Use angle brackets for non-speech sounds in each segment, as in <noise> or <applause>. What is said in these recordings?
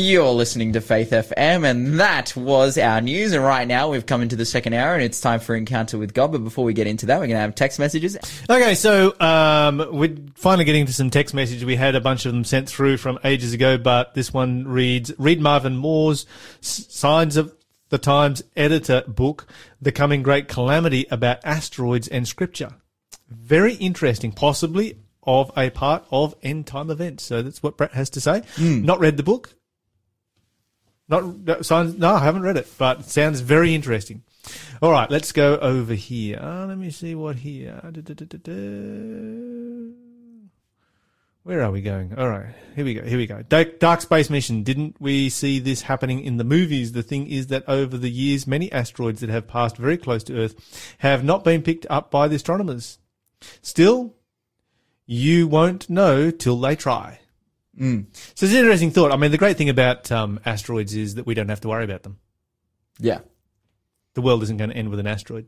You're listening to Faith FM, and that was our news. And right now, we've come into the second hour, and it's time for Encounter with God. But before we get into that, we're going to have text messages. Okay, so um, we're finally getting to some text messages. We had a bunch of them sent through from ages ago, but this one reads: Read Marvin Moore's Signs of the Times editor book, The Coming Great Calamity about asteroids and Scripture. Very interesting, possibly of a part of end time events. So that's what Brett has to say. Not read the book. Not no, I haven't read it, but it sounds very interesting. All right, let's go over here. Uh, let me see what here. Da, da, da, da. Where are we going? All right, here we go. Here we go. DART, DART Space Mission. Didn't we see this happening in the movies? The thing is that over the years, many asteroids that have passed very close to Earth have not been picked up by the astronomers. Still, you won't know till they try. So it's an interesting thought. I mean, the great thing about um, asteroids is that we don't have to worry about them. Yeah. The world isn't going to end with an asteroid.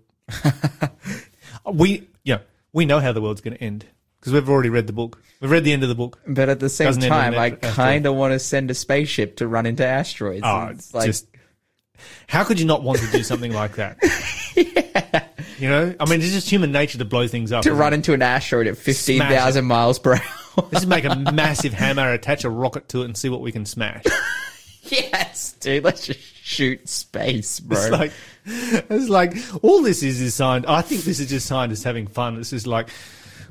<laughs> we, yeah, we know how the world's going to end because we've already read the book. We've read the end of the book. But at the same Doesn't time, I kind of want to send a spaceship to run into asteroids. Oh, it's like, just how could you not want to do something like that? <laughs> You know, I mean, it's just human nature to blow things up. to run it? into an asteroid at 15,000 miles per hour. Let's just make a massive hammer, attach a rocket to it, and see what we can smash. <laughs> yes, dude. Let's just shoot space, bro. It's like, it's like all this is is signed. I think this is just scientists having fun. It's just like,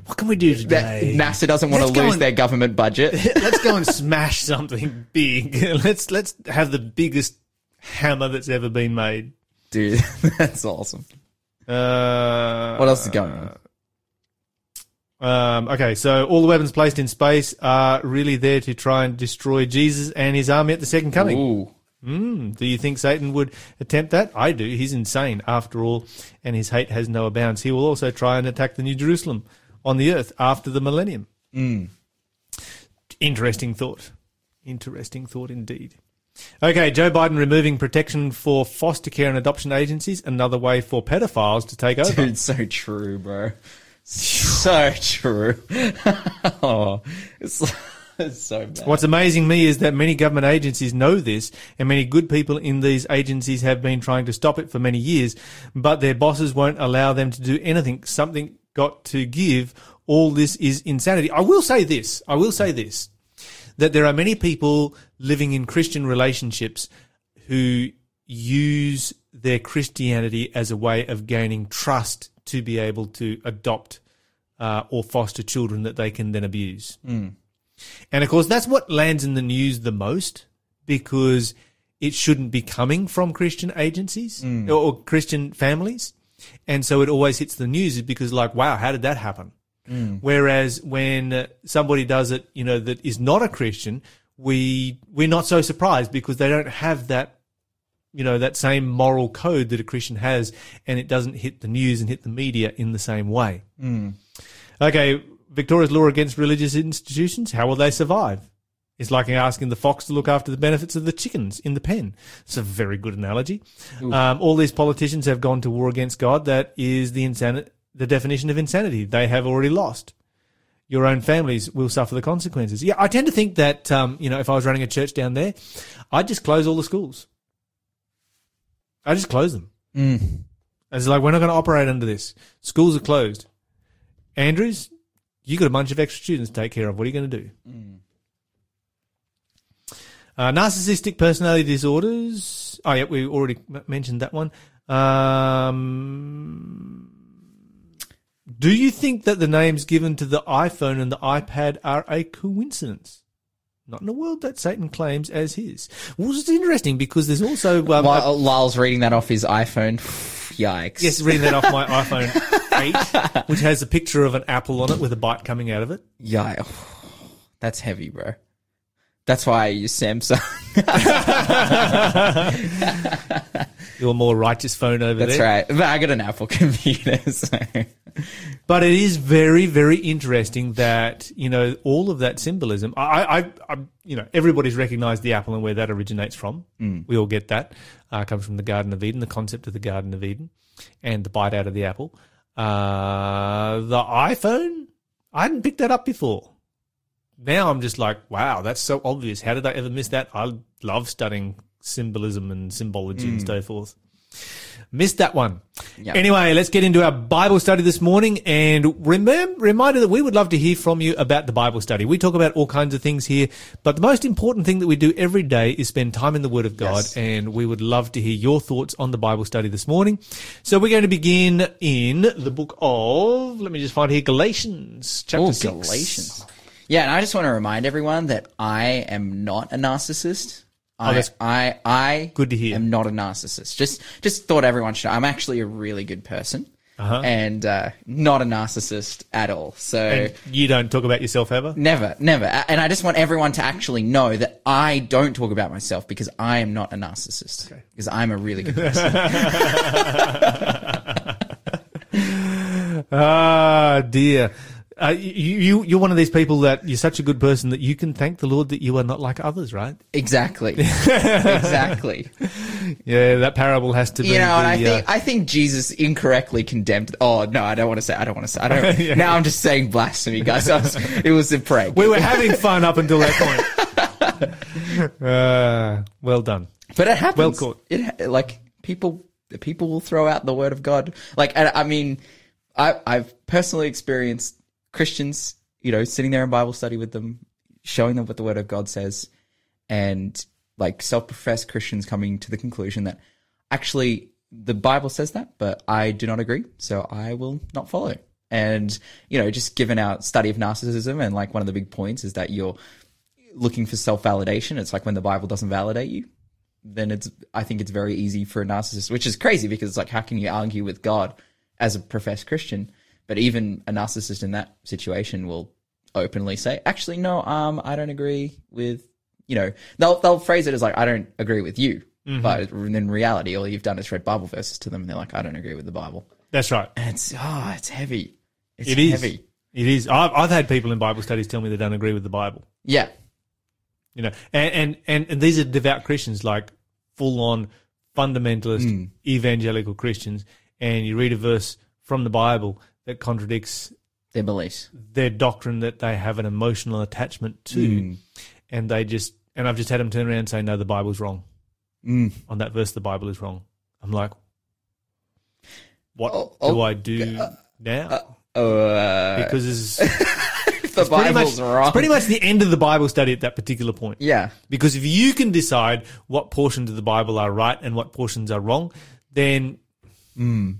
what can we do that today? NASA doesn't want Let's to lose and- their government budget. <laughs> let's go and smash something big. <laughs> let's let's have the biggest hammer that's ever been made. Dude, that's awesome. Uh, What else is going on? Um, okay, so all the weapons placed in space are really there to try and destroy Jesus and his army at the second coming. Ooh. Mm, do you think Satan would attempt that? I do. He's insane, after all, and his hate has no bounds. He will also try and attack the New Jerusalem on the earth after the millennium. Interesting thought. Interesting thought indeed. Okay, Joe Biden removing protection for foster care and adoption agencies, another way for pedophiles to take over. <laughs> Dude, so true, bro. So true. <laughs> oh, it's, it's so bad. What's amazing me is that many government agencies know this, and many good people in these agencies have been trying to stop it for many years, but their bosses won't allow them to do anything. Something got to give. All this is insanity. I will say this. I will say this. That there are many people living in Christian relationships who use their Christianity as a way of gaining trust to be able to adopt uh, or foster children that they can then abuse. And of course, that's what lands in the news the most because it shouldn't be coming from Christian agencies or, or Christian families. And so it always hits the news because like, wow, how did that happen? Whereas when uh, somebody does it, you know, that is not a Christian, we, we're not so surprised because they don't have that, you know, that same moral code that a Christian has and it doesn't hit the news and hit the media in the same way. Okay, Victoria's law against religious institutions, how will they survive? It's like asking the fox to look after the benefits of the chickens in the pen. It's a very good analogy. Um, all these politicians have gone to war against God. That is the insani- the definition of insanity. They have already lost. Your own families will suffer the consequences. Yeah, I tend to think that um, you know if I was running a church down there, I'd just close all the schools. I just close them. It's like we're not going to operate under this. Schools are closed. Andrews, you got a bunch of extra students to take care of. What are you going to do? Uh, narcissistic personality disorders. Oh, yeah, we already mentioned that one. Um, do you think that the names given to the iPhone and the iPad are a coincidence? Not in a world that Satan claims as his. Well, it's interesting because there's also um, While Lyle's reading that off his iPhone. <laughs> Yikes. Yes, reading that off my <laughs> iPhone 8, which has a picture of an apple on it with a bite coming out of it. Yeah. That's heavy, bro. That's why I use Samsung. <laughs> Your more righteous phone over That's there. That's right. But I got an Apple <laughs> computer, so. But it is very, very interesting that, you know, all of that symbolism. I, I, I you know, everybody's recognized the apple and where that originates from. We all get that. Uh, comes from the Garden of Eden, the concept of the Garden of Eden and the bite out of the apple. Uh, the iPhone, I hadn't picked that up before. Now I'm just like, wow, that's so obvious. How did I ever miss that? I love studying symbolism and symbology and mm. so forth. Missed that one. Yep. Anyway, let's get into our Bible study this morning. And remember, reminder that we would love to hear from you about the Bible study. We talk about all kinds of things here, but the most important thing that we do every day is spend time in the Word of God. Yes. And we would love to hear your thoughts on the Bible study this morning. So we're going to begin in the book of, let me just find here, Galatians chapter Oh, 6. Galatians. Yeah, and I just want to remind everyone that I am not a narcissist. I, Oh, I, I Good to hear. am not a narcissist. Just, just thought everyone should. know. I'm actually a really good person, Uh-huh. and uh, not a narcissist at all. So And you don't talk about yourself ever? never, never. And I just want everyone to actually know that I don't talk about myself because I am not a narcissist. Because I'm a really good person. <laughs> <laughs> Ah, dear. Uh, you, you, you're one of these people that you're such a good person that you can thank the Lord that you are not like others, right? exactly, <laughs> exactly. Yeah, that parable has to be. You know, and I think uh, I think Jesus incorrectly condemned. Oh no, I don't want to say. I don't want to say. I don't. <laughs> Yeah. Now I'm just saying blasphemy, guys. Was, it was a prank. we were having fun up until that point. <laughs> uh, well done. but it happens. Well caught. It like people. People will throw out the word of God. Like and I mean, I I've personally experienced Christians, you know, sitting there in Bible study with them, showing them what the word of God says, and like self-professed Christians coming to the conclusion that actually the Bible says that, but I do not agree, so I will not follow. And you know, just given our study of narcissism, and like one of the big points is that you're looking for self-validation. It's like when the Bible doesn't validate you, then it's I think it's very easy for a narcissist, which is crazy because it's like how can you argue with God as a professed Christian? But even a narcissist in that situation will openly say, actually, no, um, I don't agree with you know they'll they'll phrase it as like I don't agree with you, but in reality, all you've done is read Bible verses to them, and they're like, I don't agree with the Bible, That's right. and it's oh, it's heavy. It's It is. heavy. It is. I've, I've had people in Bible studies tell me they don't agree with the Bible. Yeah, You know, and and and, these are devout Christians, like full on fundamentalist Hmm. evangelical Christians, and you read a verse from the Bible that contradicts their beliefs. their doctrine that they have an emotional attachment to, Hmm. and they just and I've just had them turn around and say, "No, the Bible's wrong." Mm. On that verse, the Bible is wrong. I'm like, what Oh, do oh, I do now? Uh, because it's, <laughs> the it's pretty Bible's much, wrong. it's pretty much the end of the Bible study at that particular point. yeah. Because if you can decide what portions of the Bible are right and what portions are wrong, then Hmm.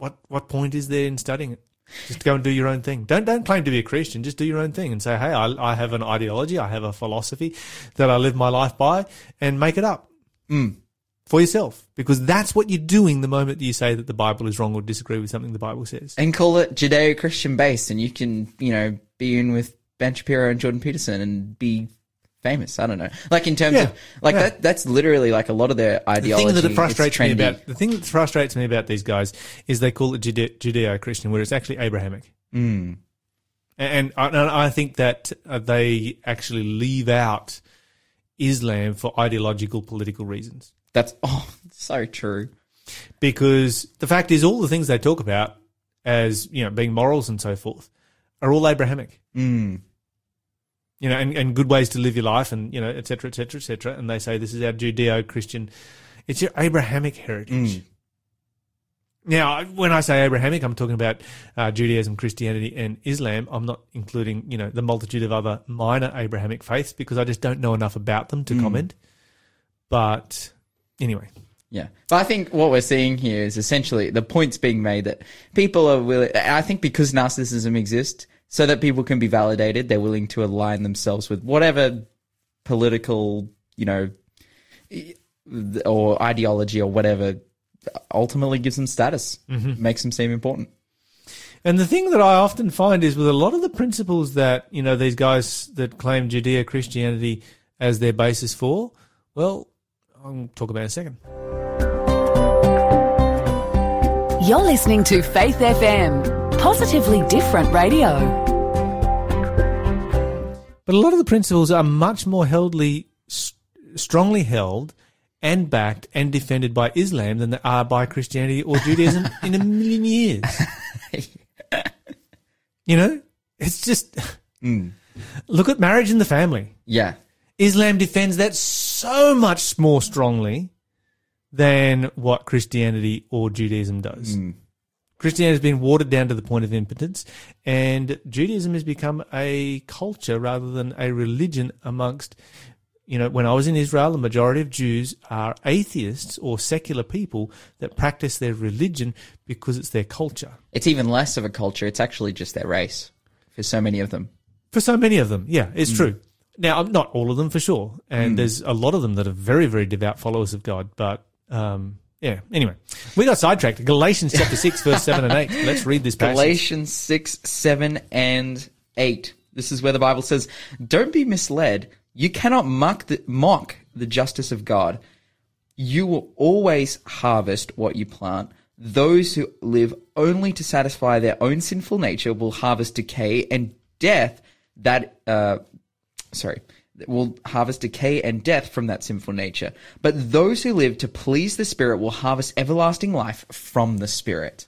What what point is there in studying it? Just go and do your own thing. Don't don't claim to be a Christian. Just do your own thing and say, "Hey, I, I have an ideology. I have a philosophy that I live my life by," and make it up Hmm. for yourself. Because that's what you're doing the moment you say that the Bible is wrong or disagree with something the Bible says. and call it Judeo-Christian based, and you can, you know, be in with Ben Shapiro and Jordan Peterson and be famous. I don't know, like in terms Yeah, of like yeah. that. That's literally like a lot of their ideology. The thing that frustrates me about the thing that frustrates me about these guys is they call it Judeo-Christian, where it's actually Abrahamic. Mm. And I, and I think that uh, they actually leave out Islam for ideological political reasons. That's <laughs> oh, so true. Because the fact is, all the things they talk about as you know being morals and so forth are all Abrahamic. Mm. You know, and, and good ways to live your life, and you know, et cetera, et cetera, et cetera. And they say this is our Judeo-Christian. It's your Abrahamic heritage. Mm. Now, when I say Abrahamic, I'm talking about uh, Judaism, Christianity, and Islam. I'm not including, you know, the multitude of other minor Abrahamic faiths because I just don't know enough about them to comment. But anyway, Yeah. But I think what we're seeing here is essentially the points being made that people are willing, I think because narcissism exists, so that people can be validated, they're willing to align themselves with whatever political, you know, or ideology or whatever ultimately gives them status, mm-hmm. makes them seem important. and the thing that I often find is with a lot of the principles that you know these guys that claim Judeo Christianity as their basis for, well, I'll talk about in a second. You're listening to Faith FM, positively different radio. But a lot of the principles are much more heldly, s- strongly held and backed and defended by Islam than they are by Christianity or <laughs> Judaism in a million years. You know, it's just <laughs> mm. look at marriage and the family. Yeah. Islam defends that so much more strongly than what Christianity or Judaism does. Mm. Christianity has been watered down to the point of impotence, and Judaism has become a culture rather than a religion amongst. You know, when I was in Israel, the majority of Jews are atheists or secular people that practice their religion because it's their culture. It's even less of a culture. It's actually just their race for so many of them. For so many of them, yeah, it's true. Now, not all of them for sure, and there's a lot of them that are very, very devout followers of God. But um, yeah, anyway, we got sidetracked. Galatians chapter six, <laughs> verse seven and eight. Let's read this passage. Galatians 6, 7, and 8. This is where the Bible says, Don't be misled. You cannot mock the, mock the justice of God. You will always harvest what you plant. Those who live only to satisfy their own sinful nature will harvest decay and death that, uh, sorry, will harvest decay and death from that sinful nature. But those who live to please the Spirit will harvest everlasting life from the Spirit.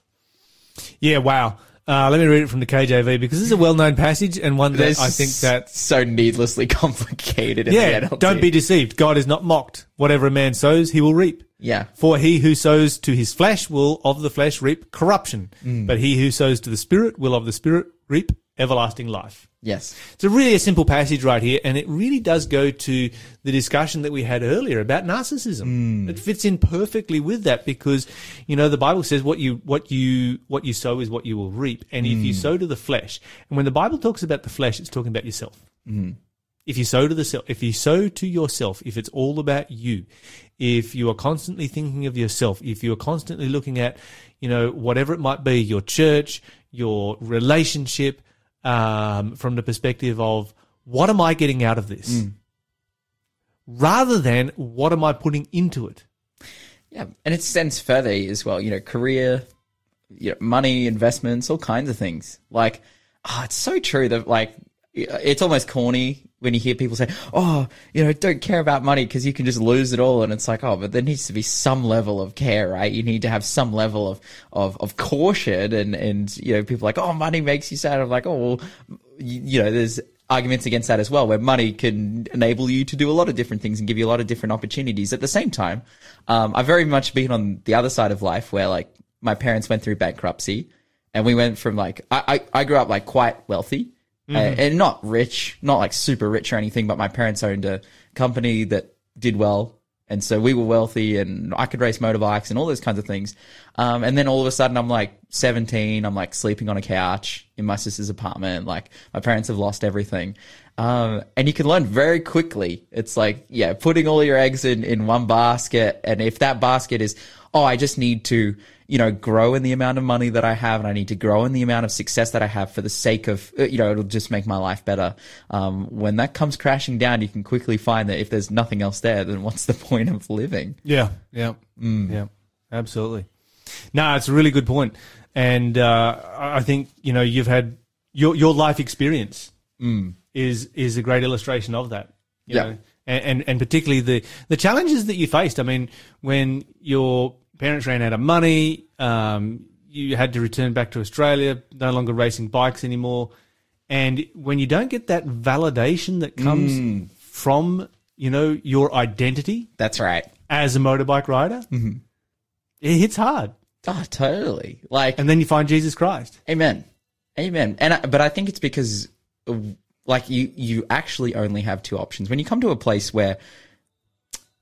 Yeah, wow. Uh, let me read it from the KJV because this is a well-known passage and one that I think that so needlessly <laughs> complicated. In yeah, don't be deceived. God is not mocked. Whatever a man sows, he will reap. Yeah, For he who sows to his flesh will of the flesh reap corruption, Mm. but he who sows to the Spirit will of the Spirit reap everlasting life. yes, It's a really a simple passage right here, and it really does go to the discussion that we had earlier about narcissism. Mm. It fits in perfectly with that because, you know, the Bible says what you what you what you sow is what you will reap, and if you mm. sow to the flesh, and when the Bible talks about the flesh, it's talking about yourself. Mm-hmm. If you sow to the self, if you sow to yourself, if it's all about you, if you are constantly thinking of yourself, if you are constantly looking at, you know, whatever it might be, your church, your relationship, um, from the perspective of what am I getting out of this, rather than what am I putting into it. yeah, and it extends further as well. You know, career, you know, money, investments, all kinds of things. Like, oh, it's so true that like it's almost corny when you hear people say, "Oh, you know, don't care about money because you can just lose it all." And it's like, oh, but there needs to be some level of care, right? You need to have some level of of, of caution, and and you know, people like, "Oh, money makes you sad." I'm like, oh, well, you, you know, there's arguments against that as well, where money can enable you to do a lot of different things and give you a lot of different opportunities. At the same time, um, I've very much been on the other side of life where like my parents went through bankruptcy and we went from like, I, I, I grew up like quite wealthy uh, and not rich, not like super rich or anything, but my parents owned a company that did well. And so we were wealthy and I could race motorbikes and all those kinds of things. Um, and then all of a sudden I'm like 17, I'm like sleeping on a couch in my sister's apartment. Like my parents have lost everything. Um, and you can learn very quickly. It's like, yeah, putting all your eggs in, in one basket. And if that basket is, oh, I just need to, you know, grow in the amount of money that I have and I need to grow in the amount of success that I have for the sake of, uh, you know, it'll just make my life better. Um, when that comes crashing down, you can quickly find that if there's nothing else there, then what's the <laughs> point of living? Yeah, yeah, yeah, absolutely. No, it's a really good point, and uh, I think you know you've had your your life experience is is a great illustration of that. You Yeah. know? and, and and particularly the the challenges that you faced. I mean, when your parents ran out of money, um, you had to return back to Australia, no longer racing bikes anymore, and when you don't get that validation that comes from you know your identity That's right. as a motorbike rider, it hits hard. Oh, totally. Like, And then you find Jesus Christ. Amen. Amen. And I, but I think it's because like you you actually only have two options. When you come to a place where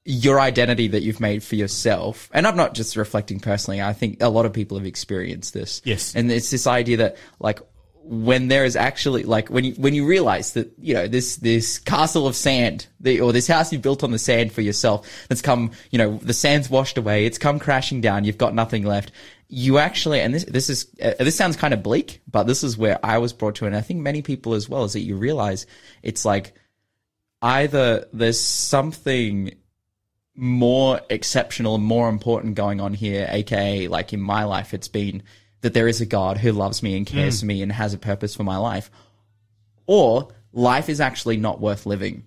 your identity that you've made for yourself, and I'm not just reflecting personally, I think a lot of people have experienced this. Yes. And it's this idea that like when there is actually like when you when you realize that you know this this castle of sand the, or this house you built on the sand for yourself that's come you know the sand's washed away it's come crashing down you've got nothing left you actually and this this is uh, this sounds kind of bleak but this is where I was brought to and I think many people as well is that you realize it's like either there's something more exceptional and more important going on here, aka like in my life, it's been that there is a God who loves me and cares mm. for me and has a purpose for my life, or life is actually not worth living.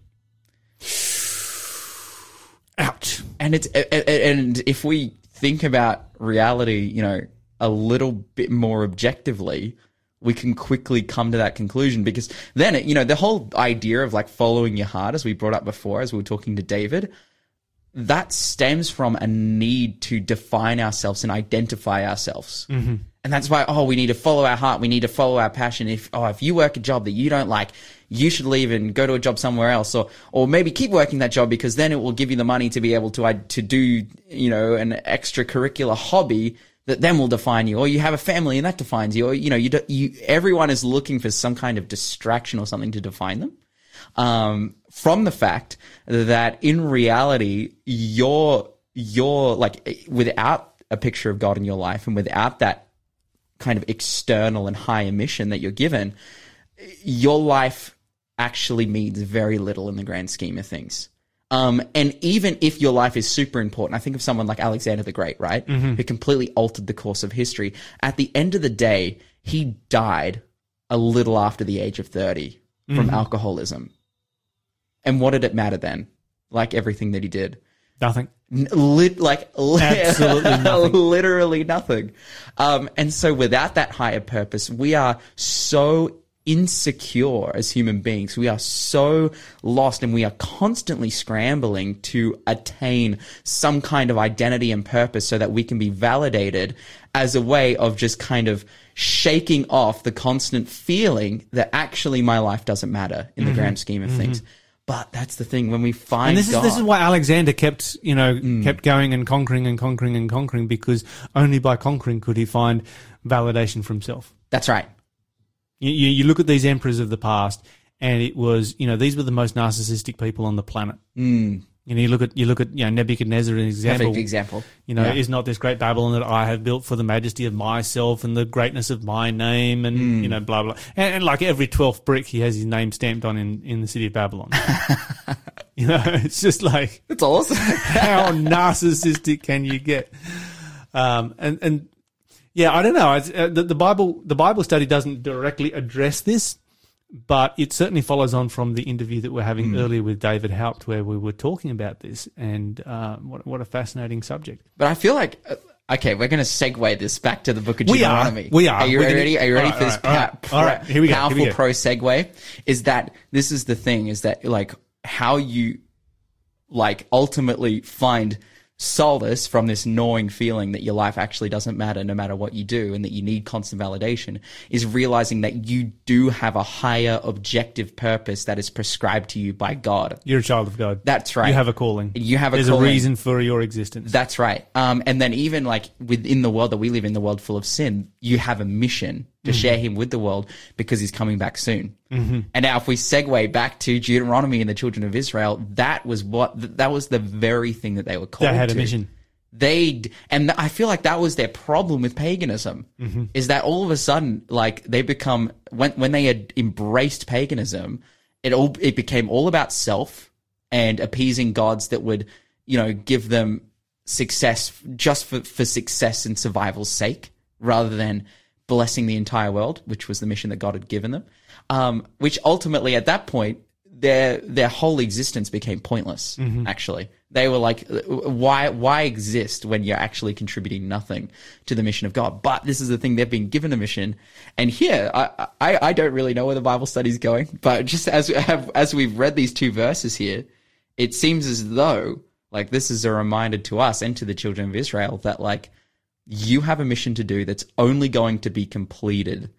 Ouch. And it's and if we think about reality, you know, a little bit more objectively, we can quickly come to that conclusion because then, you know, the whole idea of like following your heart, as we brought up before, as we were talking to David, that stems from a need to define ourselves and identify ourselves. Mm-hmm. And that's why, oh, we need to follow our heart. We need to follow our passion. If, oh, if you work a job that you don't like, you should leave and go to a job somewhere else or, or maybe keep working that job because then it will give you the money to be able to, to do, you know, an extracurricular hobby that then will define you or you have a family and that defines you or, you know, you, do, you, everyone is looking for some kind of distraction or something to define them. Um, from the fact that in reality, you're, you're like without a picture of God in your life and without that kind of external and higher mission that you're given, your life actually means very little in the grand scheme of things. Um, and even if your life is super important, I think of someone like Alexander the Great, right? Mm-hmm. Who completely altered the course of history. At the end of the day, he died a little after the age of 30 from mm-hmm. alcoholism. And what did it matter then? Like everything that he did. Nothing. Lit, like absolutely <laughs> nothing. literally nothing. Um, and so without that higher purpose, we are so insecure as human beings. We are so lost and we are constantly scrambling to attain some kind of identity and purpose so that we can be validated as a way of just kind of shaking off the constant feeling that actually my life doesn't matter in the mm-hmm. grand scheme of mm-hmm. things. But that's the thing when we find and this God, is this is why Alexander kept you know mm. kept going and conquering and conquering and conquering because only by conquering could he find validation for himself. That's right. You, you, you look at these emperors of the past, and it was you know these were the most narcissistic people on the planet. Mm. You know, you look at you look at you know Nebuchadnezzar, an example. Perfect example. You know, yeah. is not this great Babylon that I have built for the majesty of myself and the greatness of my name, and mm. you know, blah blah. And, and, like every twelfth brick, he has his name stamped on in in the city of Babylon. <laughs> you know, <laughs> it's just like it's awesome. how <laughs> narcissistic can you get? Um, and and yeah, I don't know. Uh, the, the Bible the Bible study doesn't directly address this, but it certainly follows on from the interview that we're having mm. earlier with David Haupt, where we were talking about this, and uh, what what a fascinating subject. But I feel like. Uh, okay, we're going to segue this back to the book of Deuteronomy. We are. Are you we're ready? Gonna, are you ready for this all right, pa- all right, Here we go. powerful Here we go. pro segue? Is that this is the thing? Is that like how you like ultimately find solace from this gnawing feeling that your life actually doesn't matter no matter what you do and that you need constant validation is realizing that you do have a higher objective purpose that is prescribed to you by God. You're a child of God. That's right. You have a calling. You have a There's calling. a reason for your existence. That's right. Um, and then even like within the world that we live in, the world full of sin, you have a mission to mm-hmm. share him with the world because he's coming back soon. Mm-hmm. And now if we segue back to Deuteronomy and the children of Israel, that was what, that was the very thing that they were called They had to. a mission. They, and I feel like that was their problem with paganism, mm-hmm. is that all of a sudden, like they become, when, when they had embraced paganism, it all, it became all about self and appeasing gods that would, you know, give them success just for, for success and survival's sake rather than blessing the entire world, which was the mission that God had given them. Um, which ultimately, at that point, their their whole existence became pointless. Mm-hmm. Actually, they were like, why why exist when you're actually contributing nothing to the mission of God? But this is the thing; they've been given a mission, and here I I, I don't really know where the Bible study is going, but just as have, as we've read these two verses here, it seems as though like this is a reminder to us and to the children of Israel that like you have a mission to do that's only going to be completed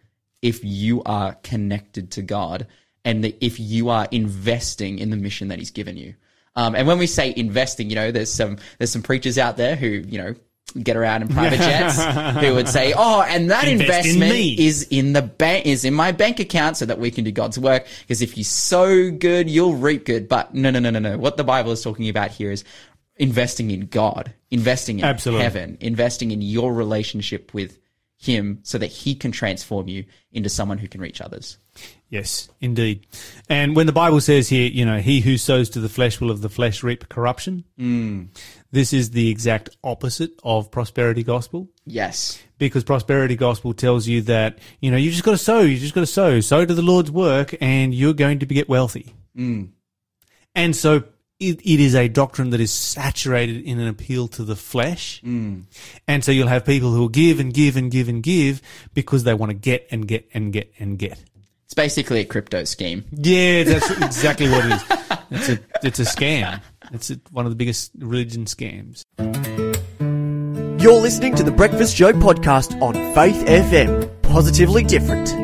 if you are connected to God and if you are investing in the mission that He's given you. Um, and when we say investing, you know, there's some there's some preachers out there who you know get around in private <laughs> jets who would say, "Oh, and that Invest investment in is in the bank is in my bank account so that we can do God's work because if you sow good, you'll reap good." But no, no, no, no, no. What the Bible is talking about here is investing in God, investing in Absolutely. heaven, investing in your relationship with him so that he can transform you into someone who can reach others. Yes, indeed. And when the Bible says here, you know, he who sows to the flesh will of the flesh reap corruption, Mm. this is the exact opposite of prosperity gospel. Yes. Because prosperity gospel tells you that, you know, you just got to sow, you just got to sow, sow to the Lord's work, and you're going to get wealthy. Mm. And so it, it is a doctrine that is saturated in an appeal to the flesh. Mm. And so you'll have people who will give and give and give and give because they want to get and get and get and get. It's basically a crypto scheme. Yeah, that's <laughs> exactly what it is. It's a, it's a scam. It's a, one of the biggest religion scams. You're listening to the Breakfast Show podcast on Faith FM. Positively different.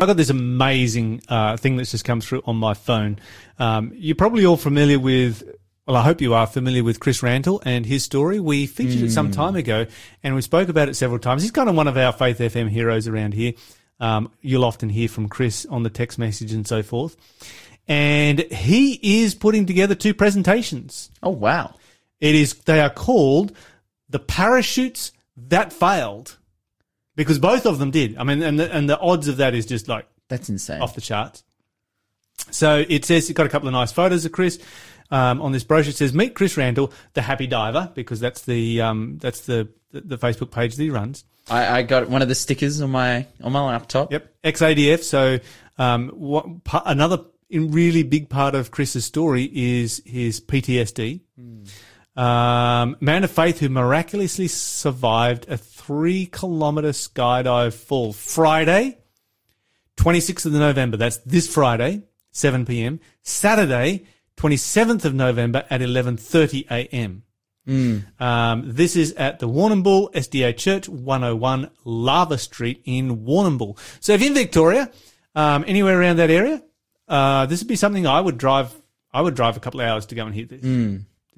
I got this amazing uh, thing that's just come through on my phone. Um, you're probably all familiar with. Well, I hope you are familiar with Chris Randall and his story. We featured it some time ago, and we spoke about it several times. He's kind of one of our Faith FM heroes around here. Um, you'll often hear from Chris on the text message and so forth. And he is putting together two presentations. Oh wow. It is they are called the parachutes that failed because both of them did. I mean, and the, and the odds of that is just like That's insane. off the charts. So it says it's got a couple of nice photos of Chris um, on this brochure. It says meet Chris Randall, the happy diver, because that's the um, that's the, the the Facebook page that he runs. I, I got one of the stickers on my on my laptop. Yep, XADF. So um, what pa- another in really big part of Chris's story is his PTSD. Um, man of faith who miraculously survived a three kilometer skydive fall Friday, 26th of November. That's this Friday, 7 p.m. Saturday, 27th of November at 11:30 a.m. Um, this is at the Warrnambool SDA Church, 101 Lava Street in Warrnambool. So if you're in Victoria, um, anywhere around that area, uh, this would be something I would drive. I would drive a couple of hours to go and hear this.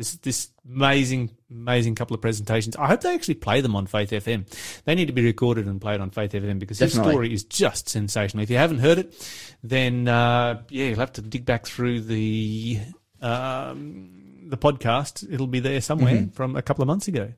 This this amazing, amazing couple of presentations. I hope they actually play them on Faith FM. They need to be recorded and played on Faith FM because his story is just sensational. If you haven't heard it, then uh, yeah, you'll have to dig back through the um, the podcast. It'll be there somewhere from a couple of months ago.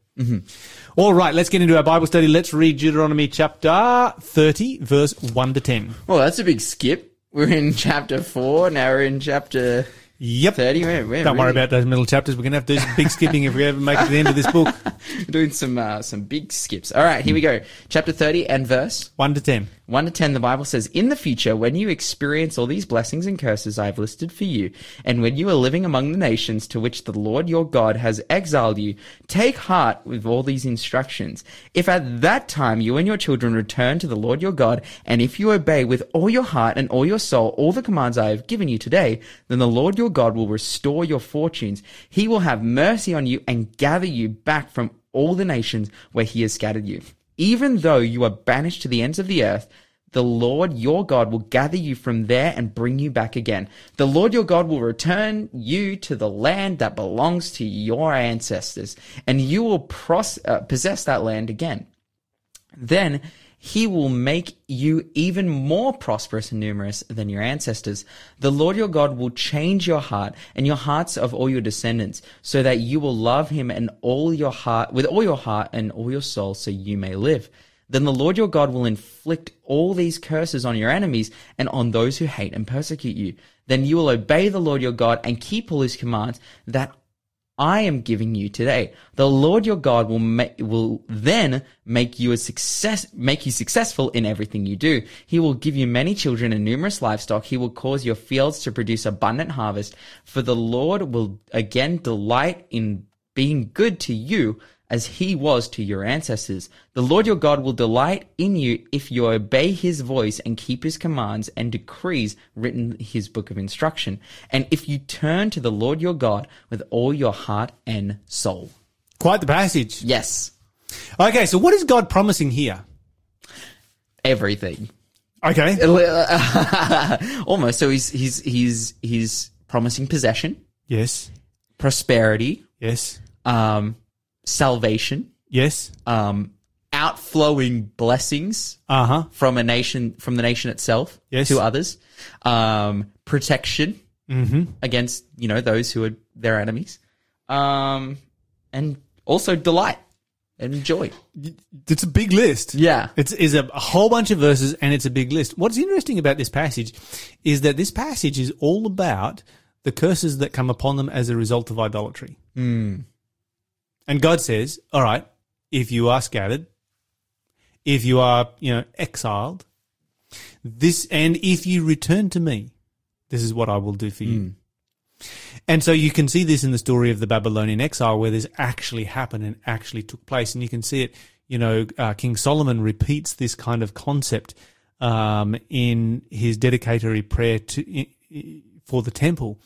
All right, let's get into our Bible study. Let's read Deuteronomy chapter 30, verse 1 to 10. Well, that's a big skip. We're in <laughs> chapter four. Now we're in chapter Yep. thirty. We're, we're Don't worry really about those middle chapters. We're going to have to do some big skipping if we ever make it to the end of this book. <laughs> doing some uh, some big skips. All right, here we go. Chapter thirty and verse 1 to 10. 1 to 10, the Bible says, In the future, when you experience all these blessings and curses I have listed for you, and when you are living among the nations to which the Lord your God has exiled you, take heart with all these instructions. If at that time you and your children return to the Lord your God, and if you obey with all your heart and all your soul all the commands I have given you today, then the Lord your God will restore your fortunes. He will have mercy on you and gather you back from all the nations where he has scattered you. Even though you are banished to the ends of the earth, the Lord your God will gather you from there and bring you back again. The Lord your God will return you to the land that belongs to your ancestors, and you will pros- uh, possess that land again. Then he will make you even more prosperous and numerous than your ancestors. The Lord your God will change your heart and your hearts of all your descendants, so that you will love him and all your heart with all your heart and all your soul, so you may live. Then the Lord your God will inflict all these curses on your enemies and on those who hate and persecute you. Then you will obey the Lord your God and keep all his commands that I am giving you today. The Lord your God will ma- will then make you a success, make you successful in everything you do. He will give you many children and numerous livestock. He will cause your fields to produce abundant harvest. For the Lord will again delight in being good to you as he was to your ancestors. The Lord your God will delight in you if you obey his voice and keep his commands and decrees written in his book of instruction. And if you turn to the Lord your God with all your heart and soul. Quite the passage. Yes. Okay, so what is God promising here? Everything. Okay. <laughs> Almost. So he's, he's, he's, he's promising possession, Yes. prosperity, Yes. um, salvation, Yes. um, outflowing blessings, Uh huh. from a nation from the nation itself Yes. to others um protection against you know those who are their enemies um and also delight and joy It's a big list. Yeah. It's is a, a whole bunch of verses and it's a big list. What's interesting about this passage is that this passage is all about the curses that come upon them as a result of idolatry. And God says, all right, if you are scattered, if you are, you know, exiled, this, and if you return to me, this is what I will do for you. And so you can see this in the story of the Babylonian exile where this actually happened and actually took place. And you can see it, you know, uh, King Solomon repeats this kind of concept um, in his dedicatory prayer to, i- i- for the temple,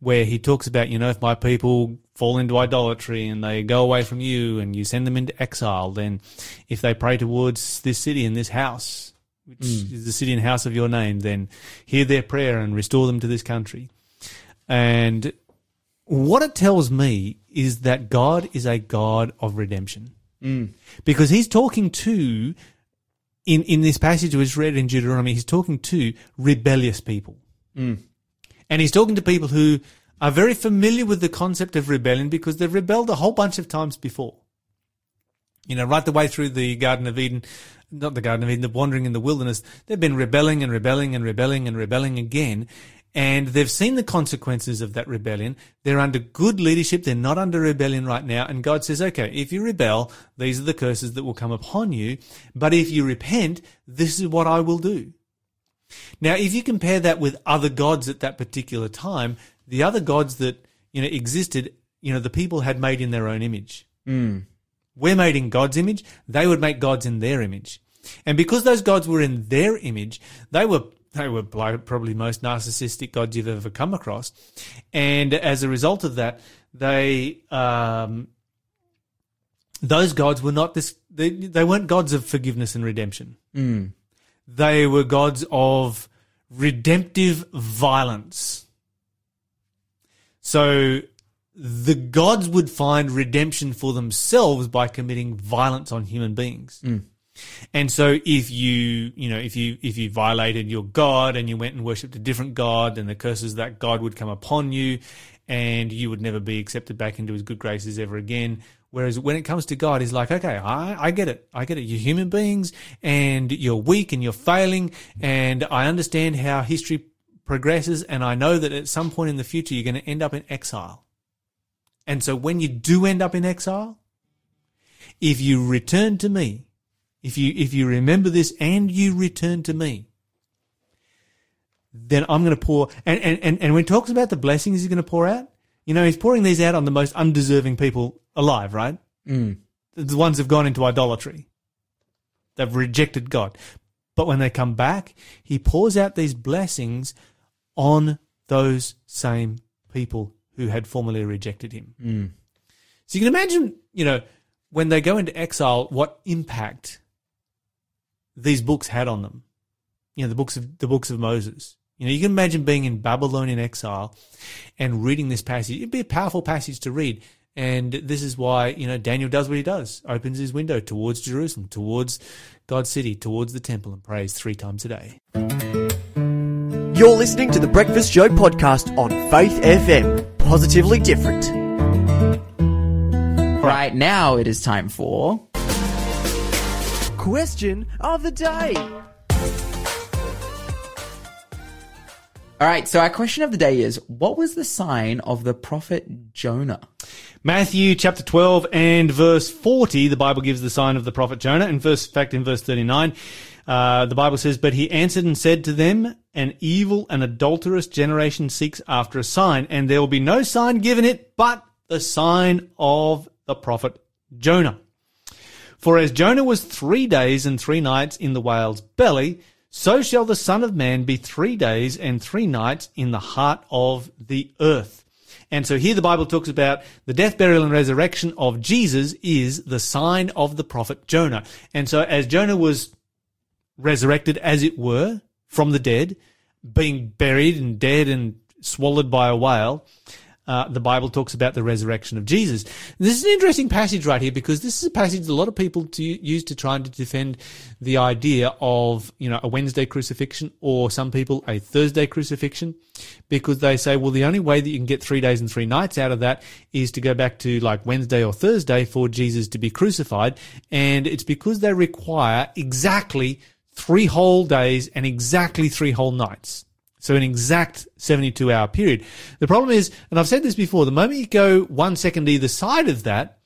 where he talks about, you know, if my people fall into idolatry and they go away from you and you send them into exile, then if they pray towards this city and this house, which mm. is the city and house of your name, then hear their prayer and restore them to this country. And what it tells me is that God is a God of redemption. Mm. Because he's talking to, in, in this passage which is read in Deuteronomy, he's talking to rebellious people. Mm. And he's talking to people who are very familiar with the concept of rebellion because they've rebelled a whole bunch of times before. You know, right the way through the Garden of Eden, not the Garden of Eden, the wandering in the wilderness, they've been rebelling and rebelling and rebelling and rebelling again. And they've seen the consequences of that rebellion. They're under good leadership. They're not under rebellion right now. And God says, okay, if you rebel, these are the curses that will come upon you. But if you repent, this is what I will do. Now, if you compare that with other gods at that particular time, the other gods that, you know, existed, you know, the people had made in their own image. We're made in God's image. They would make gods in their image. And because those gods were in their image, they were they were probably most narcissistic gods you've ever come across. And as a result of that, they um, those gods were not this. They, they weren't gods of forgiveness and redemption. They were gods of redemptive violence. So the gods would find redemption for themselves by committing violence on human beings. Mm. And so if you, you know, if you, if you violated your God and you went and worshipped a different God, then the curses of that God would come upon you and you would never be accepted back into his good graces ever again. Whereas when it comes to God, he's like, okay, I, I get it. I get it. You're human beings and you're weak and you're failing. And I understand how history progresses. And I know that at some point in the future, you're going to end up in exile. And so when you do end up in exile, if you return to me, if you if you remember this and you return to me, then I'm going to pour. And and and, and when he talks about the blessings he's going to pour out, you know, he's pouring these out on the most undeserving people alive, right? Mm. The ones who've gone into idolatry, they've rejected God. But when they come back, he pours out these blessings on those same people who had formerly rejected him. Hmm. So you can imagine, you know, when they go into exile, what impact these books had on them. You know, the books of the books of Moses. You know, you can imagine being in Babylonian exile and reading this passage. It'd be a powerful passage to read. And this is why, you know, Daniel does what he does. Opens his window towards Jerusalem, towards God's city, towards the temple and prays three times a day. You're listening to the Breakfast Show podcast on Faith FM. Positively different. Right now, it is time for. Question of the day. All right, so our question of the day is What was the sign of the prophet Jonah? Matthew chapter 12 and verse 40, the Bible gives the sign of the prophet Jonah. In verse, in fact, in verse 39, uh, the Bible says, But he answered and said to them, An evil and adulterous generation seeks after a sign, and there will be no sign given it but the sign of the prophet Jonah. For as Jonah was three days and three nights in the whale's belly, so shall the Son of Man be three days and three nights in the heart of the earth. And so here the Bible talks about the death, burial, and resurrection of Jesus is the sign of the prophet Jonah. And so as Jonah was resurrected, as it were, from the dead, being buried and dead and swallowed by a whale, uh, the Bible talks about the resurrection of Jesus. This is an interesting passage right here because this is a passage that a lot of people to use to try and defend the idea of you know a Wednesday crucifixion or some people a Thursday crucifixion because they say well the only way that you can get three days and three nights out of that is to go back to like Wednesday or Thursday for Jesus to be crucified and it's because they require exactly three whole days and exactly three whole nights. So an exact 72 hour period. The problem is, and I've said this before, the moment you go one second either side of that,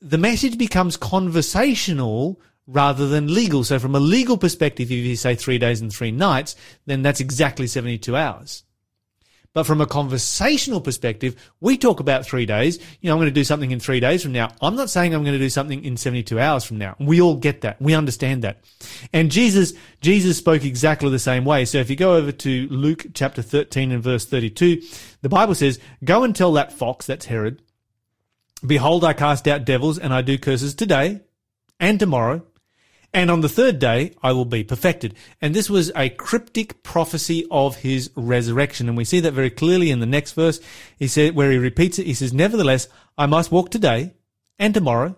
the message becomes conversational rather than legal. So from a legal perspective, if you say three days and three nights, then that's exactly 72 hours. But from a conversational perspective, we talk about three days. You know, I'm going to do something in three days from now. I'm not saying I'm going to do something in 72 hours from now. We all get that. We understand that. And Jesus, Jesus spoke exactly the same way. So if you go over to Luke chapter 13 and verse 32, the Bible says, go and tell that fox, that's Herod, behold, I cast out devils and I do curses today and tomorrow and on the third day, I will be perfected. And this was a cryptic prophecy of his resurrection. And we see that very clearly in the next verse. He said, where he repeats it, he says, Nevertheless, I must walk today and tomorrow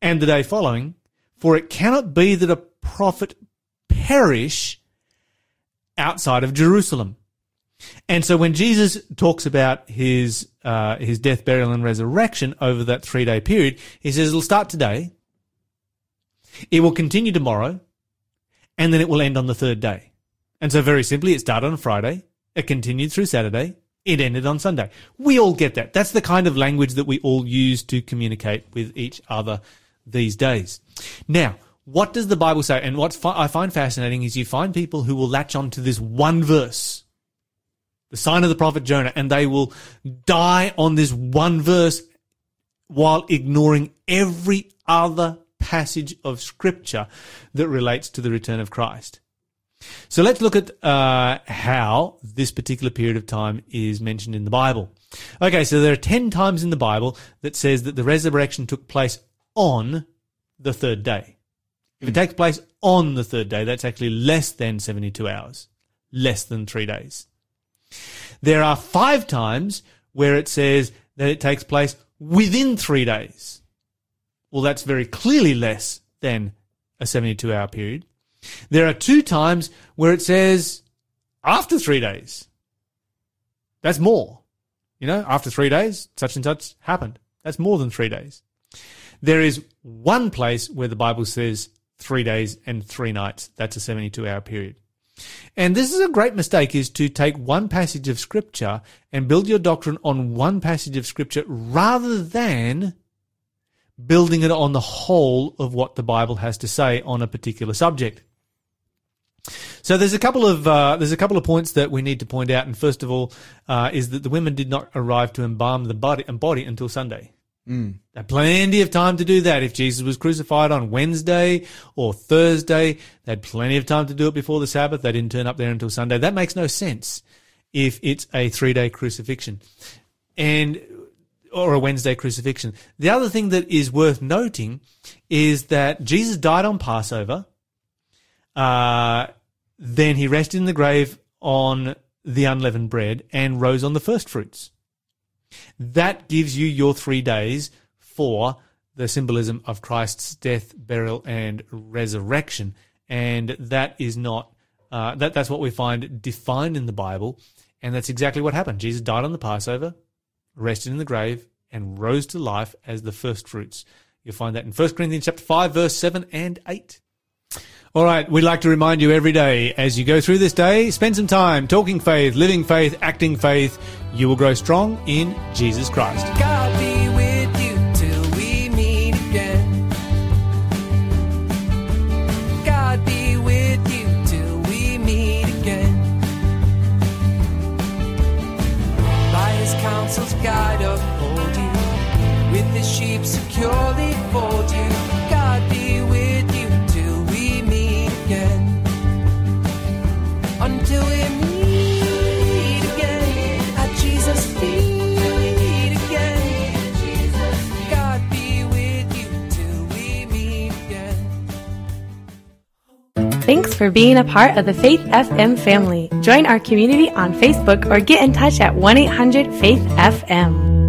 and the day following, for it cannot be that a prophet perish outside of Jerusalem. And so when Jesus talks about his, uh, his death, burial, and resurrection over that three day period, he says it'll start today it will continue tomorrow, and then it will end on the third day. And so, very simply, it started on Friday, it continued through Saturday, it ended on Sunday. We all get that. That's the kind of language that we all use to communicate with each other these days. Now, what does the Bible say? And what I find fascinating is you find people who will latch on to this one verse, the sign of the prophet Jonah, and they will die on this one verse while ignoring every other passage of scripture that relates to the return of Christ. So let's look at uh, how this particular period of time is mentioned in the Bible. Okay, so there are 10 times in the Bible that says that the resurrection took place on the third day. If it takes place on the third day, that's actually less than 72 hours, less than three days. There are five times where it says that it takes place within three days. Well, that's very clearly less than a 72 hour period. There are two times where it says after three days. That's more. You know, after three days, such and such happened. That's more than three days. There is one place where the Bible says three days and three nights. That's a 72 hour period. And this is a great mistake is to take one passage of scripture and build your doctrine on one passage of scripture rather than building it on the whole of what the Bible has to say on a particular subject. So there's a couple of uh, there's a couple of points that we need to point out, and first of all uh, is that the women did not arrive to embalm the body, body until Sunday. Mm. They had plenty of time to do that. If Jesus was crucified on Wednesday or Thursday, they had plenty of time to do it before the Sabbath. They didn't turn up there until Sunday. That makes no sense if it's a three day crucifixion. And or a Wednesday crucifixion. The other thing that is worth noting is that Jesus died on Passover. Uh, then he rested in the grave on the unleavened bread and rose on the first fruits. That gives you your three days for the symbolism of Christ's death, burial, and resurrection. And that is not, uh, that, that's what we find defined in the Bible. And that's exactly what happened. Jesus died on the Passover, rested in the grave, and rose to life as the first fruits. You'll find that in 1 Corinthians chapter 5 verse 7 and 8. All right, we'd like to remind you every day as you go through this day, spend some time talking faith, living faith, acting faith. You will grow strong in Jesus Christ. Securely fold you. God be with you till we meet again. Until we meet again at Jesus' feet again. God be with you till we meet again. Thanks for being a part of the Faith FM family. Join our community on Facebook or get in touch at 1 800 Faith FM.